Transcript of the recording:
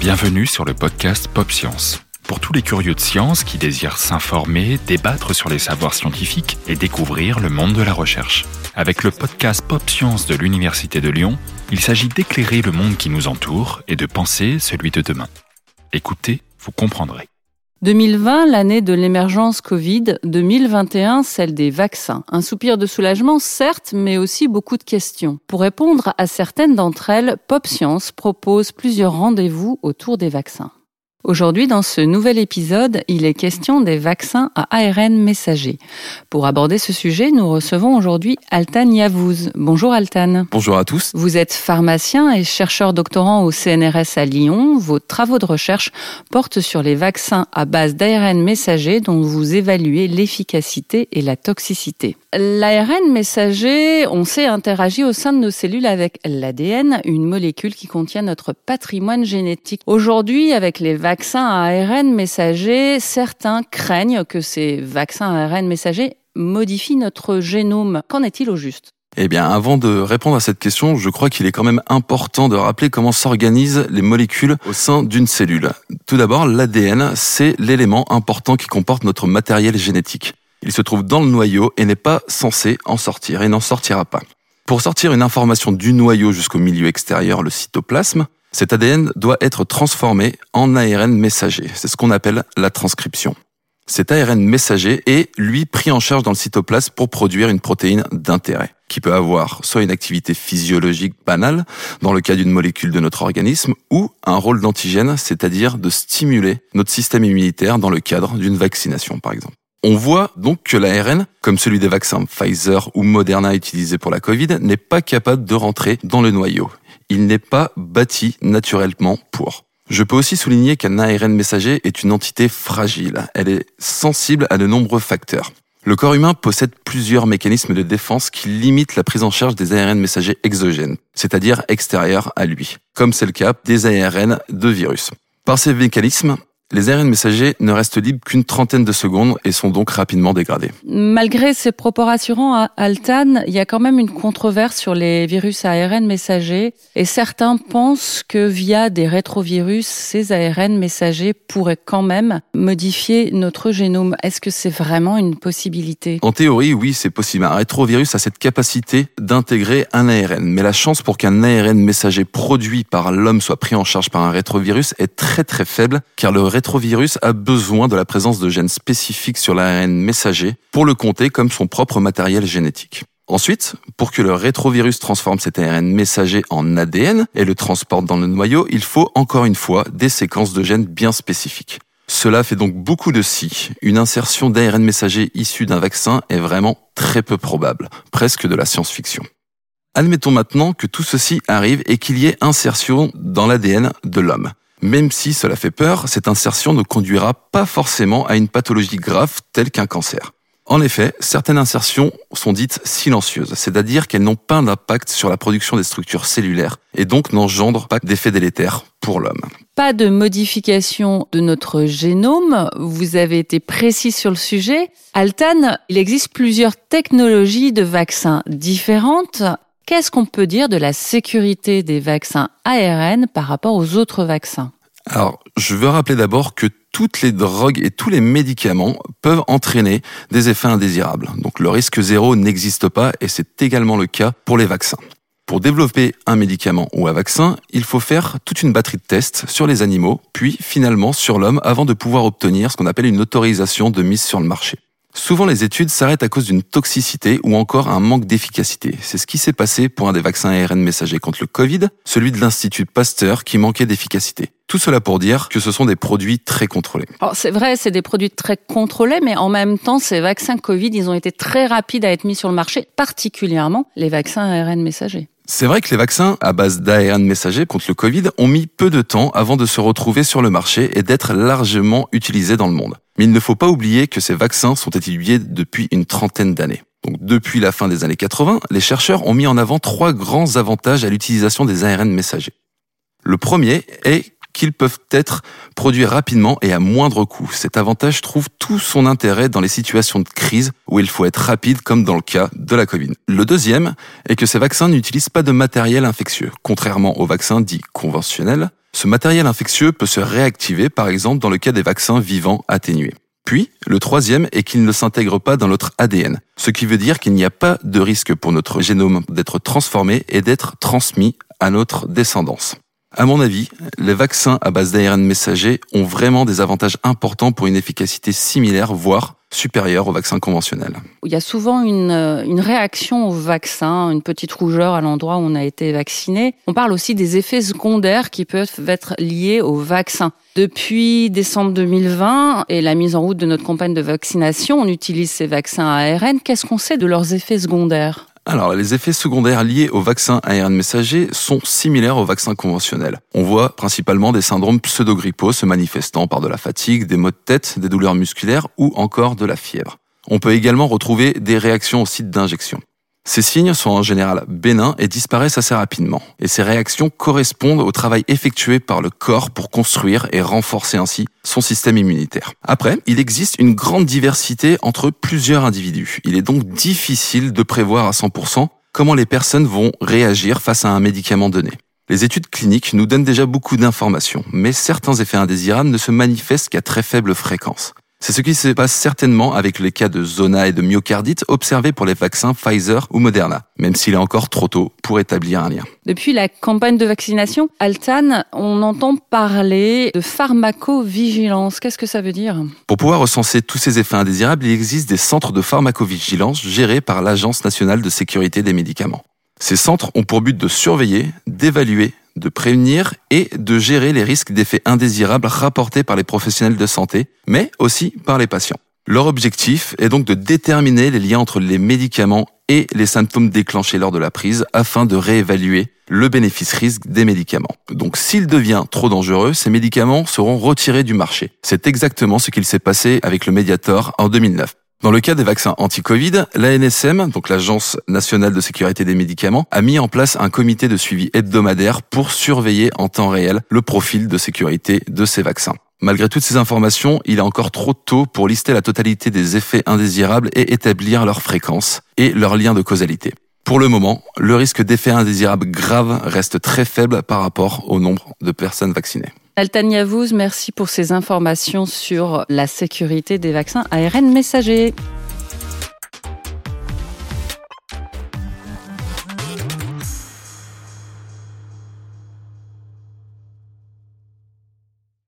Bienvenue sur le podcast Pop Science. Pour tous les curieux de science qui désirent s'informer, débattre sur les savoirs scientifiques et découvrir le monde de la recherche. Avec le podcast Pop Science de l'Université de Lyon, il s'agit d'éclairer le monde qui nous entoure et de penser celui de demain. Écoutez, vous comprendrez. 2020, l'année de l'émergence Covid, 2021, celle des vaccins. Un soupir de soulagement, certes, mais aussi beaucoup de questions. Pour répondre à certaines d'entre elles, Pop Science propose plusieurs rendez-vous autour des vaccins. Aujourd'hui, dans ce nouvel épisode, il est question des vaccins à ARN messager. Pour aborder ce sujet, nous recevons aujourd'hui Altan Yavouz. Bonjour Altan. Bonjour à tous. Vous êtes pharmacien et chercheur doctorant au CNRS à Lyon. Vos travaux de recherche portent sur les vaccins à base d'ARN messager dont vous évaluez l'efficacité et la toxicité. L'ARN messager, on sait, interagit au sein de nos cellules avec l'ADN, une molécule qui contient notre patrimoine génétique. Aujourd'hui, avec les vaccins à ARN messager, certains craignent que ces vaccins à ARN messager modifient notre génome. Qu'en est-il au juste? Eh bien, avant de répondre à cette question, je crois qu'il est quand même important de rappeler comment s'organisent les molécules au sein d'une cellule. Tout d'abord, l'ADN, c'est l'élément important qui comporte notre matériel génétique. Il se trouve dans le noyau et n'est pas censé en sortir et n'en sortira pas. Pour sortir une information du noyau jusqu'au milieu extérieur, le cytoplasme, cet ADN doit être transformé en ARN messager. C'est ce qu'on appelle la transcription. Cet ARN messager est, lui, pris en charge dans le cytoplasme pour produire une protéine d'intérêt, qui peut avoir soit une activité physiologique banale, dans le cas d'une molécule de notre organisme, ou un rôle d'antigène, c'est-à-dire de stimuler notre système immunitaire dans le cadre d'une vaccination, par exemple. On voit donc que l'ARN, comme celui des vaccins Pfizer ou Moderna utilisés pour la Covid, n'est pas capable de rentrer dans le noyau. Il n'est pas bâti naturellement pour. Je peux aussi souligner qu'un ARN messager est une entité fragile. Elle est sensible à de nombreux facteurs. Le corps humain possède plusieurs mécanismes de défense qui limitent la prise en charge des ARN messagers exogènes, c'est-à-dire extérieurs à lui, comme c'est le cas des ARN de virus. Par ces mécanismes, les ARN messagers ne restent libres qu'une trentaine de secondes et sont donc rapidement dégradés. Malgré ces propos rassurants à Altan, il y a quand même une controverse sur les virus ARN messagers et certains pensent que via des rétrovirus, ces ARN messagers pourraient quand même modifier notre génome. Est-ce que c'est vraiment une possibilité? En théorie, oui, c'est possible. Un rétrovirus a cette capacité d'intégrer un ARN, mais la chance pour qu'un ARN messager produit par l'homme soit pris en charge par un rétrovirus est très très faible car le rétrovirus a besoin de la présence de gènes spécifiques sur l'ARN messager pour le compter comme son propre matériel génétique. Ensuite, pour que le rétrovirus transforme cet ARN messager en ADN et le transporte dans le noyau, il faut encore une fois des séquences de gènes bien spécifiques. Cela fait donc beaucoup de si. Une insertion d'ARN messager issu d'un vaccin est vraiment très peu probable, presque de la science-fiction. Admettons maintenant que tout ceci arrive et qu'il y ait insertion dans l'ADN de l'homme. Même si cela fait peur, cette insertion ne conduira pas forcément à une pathologie grave telle qu'un cancer. En effet, certaines insertions sont dites silencieuses, c'est-à-dire qu'elles n'ont pas d'impact sur la production des structures cellulaires et donc n'engendrent pas d'effet délétère pour l'homme. Pas de modification de notre génome, vous avez été précis sur le sujet. Altan, il existe plusieurs technologies de vaccins différentes. Qu'est-ce qu'on peut dire de la sécurité des vaccins ARN par rapport aux autres vaccins? Alors, je veux rappeler d'abord que toutes les drogues et tous les médicaments peuvent entraîner des effets indésirables. Donc le risque zéro n'existe pas et c'est également le cas pour les vaccins. Pour développer un médicament ou un vaccin, il faut faire toute une batterie de tests sur les animaux, puis finalement sur l'homme avant de pouvoir obtenir ce qu'on appelle une autorisation de mise sur le marché. Souvent, les études s'arrêtent à cause d'une toxicité ou encore un manque d'efficacité. C'est ce qui s'est passé pour un des vaccins ARN messagers contre le Covid, celui de l'Institut Pasteur qui manquait d'efficacité. Tout cela pour dire que ce sont des produits très contrôlés. c'est vrai, c'est des produits très contrôlés, mais en même temps, ces vaccins Covid, ils ont été très rapides à être mis sur le marché, particulièrement les vaccins ARN messagers. C'est vrai que les vaccins à base d'ARN messager contre le Covid ont mis peu de temps avant de se retrouver sur le marché et d'être largement utilisés dans le monde. Mais il ne faut pas oublier que ces vaccins sont étudiés depuis une trentaine d'années. Donc, depuis la fin des années 80, les chercheurs ont mis en avant trois grands avantages à l'utilisation des ARN messagers. Le premier est qu'ils peuvent être produits rapidement et à moindre coût. Cet avantage trouve tout son intérêt dans les situations de crise où il faut être rapide comme dans le cas de la Covid. Le deuxième est que ces vaccins n'utilisent pas de matériel infectieux. Contrairement aux vaccins dits conventionnels, ce matériel infectieux peut se réactiver par exemple dans le cas des vaccins vivants atténués. Puis, le troisième est qu'il ne s'intègre pas dans notre ADN, ce qui veut dire qu'il n'y a pas de risque pour notre génome d'être transformé et d'être transmis à notre descendance. À mon avis, les vaccins à base d'ARN messager ont vraiment des avantages importants pour une efficacité similaire, voire supérieure aux vaccins conventionnels. Il y a souvent une, euh, une réaction au vaccin, une petite rougeur à l'endroit où on a été vacciné. On parle aussi des effets secondaires qui peuvent être liés au vaccin. Depuis décembre 2020 et la mise en route de notre campagne de vaccination, on utilise ces vaccins à ARN. Qu'est-ce qu'on sait de leurs effets secondaires? Alors, les effets secondaires liés au vaccin ARN messager sont similaires aux vaccins conventionnels. On voit principalement des syndromes pseudogrippaux se manifestant par de la fatigue, des maux de tête, des douleurs musculaires ou encore de la fièvre. On peut également retrouver des réactions au site d'injection. Ces signes sont en général bénins et disparaissent assez rapidement. Et ces réactions correspondent au travail effectué par le corps pour construire et renforcer ainsi son système immunitaire. Après, il existe une grande diversité entre plusieurs individus. Il est donc difficile de prévoir à 100% comment les personnes vont réagir face à un médicament donné. Les études cliniques nous donnent déjà beaucoup d'informations, mais certains effets indésirables ne se manifestent qu'à très faible fréquence. C'est ce qui se passe certainement avec les cas de zona et de myocardite observés pour les vaccins Pfizer ou Moderna, même s'il est encore trop tôt pour établir un lien. Depuis la campagne de vaccination, Altan, on entend parler de pharmacovigilance. Qu'est-ce que ça veut dire? Pour pouvoir recenser tous ces effets indésirables, il existe des centres de pharmacovigilance gérés par l'Agence nationale de sécurité des médicaments. Ces centres ont pour but de surveiller, d'évaluer, de prévenir et de gérer les risques d'effets indésirables rapportés par les professionnels de santé, mais aussi par les patients. Leur objectif est donc de déterminer les liens entre les médicaments et les symptômes déclenchés lors de la prise afin de réévaluer le bénéfice-risque des médicaments. Donc s'il devient trop dangereux, ces médicaments seront retirés du marché. C'est exactement ce qu'il s'est passé avec le Mediator en 2009. Dans le cas des vaccins anti-Covid, l'ANSM, donc l'Agence nationale de sécurité des médicaments, a mis en place un comité de suivi hebdomadaire pour surveiller en temps réel le profil de sécurité de ces vaccins. Malgré toutes ces informations, il est encore trop tôt pour lister la totalité des effets indésirables et établir leur fréquence et leur lien de causalité. Pour le moment, le risque d'effets indésirables graves reste très faible par rapport au nombre de personnes vaccinées. Altania Vouz, merci pour ces informations sur la sécurité des vaccins ARN messagers.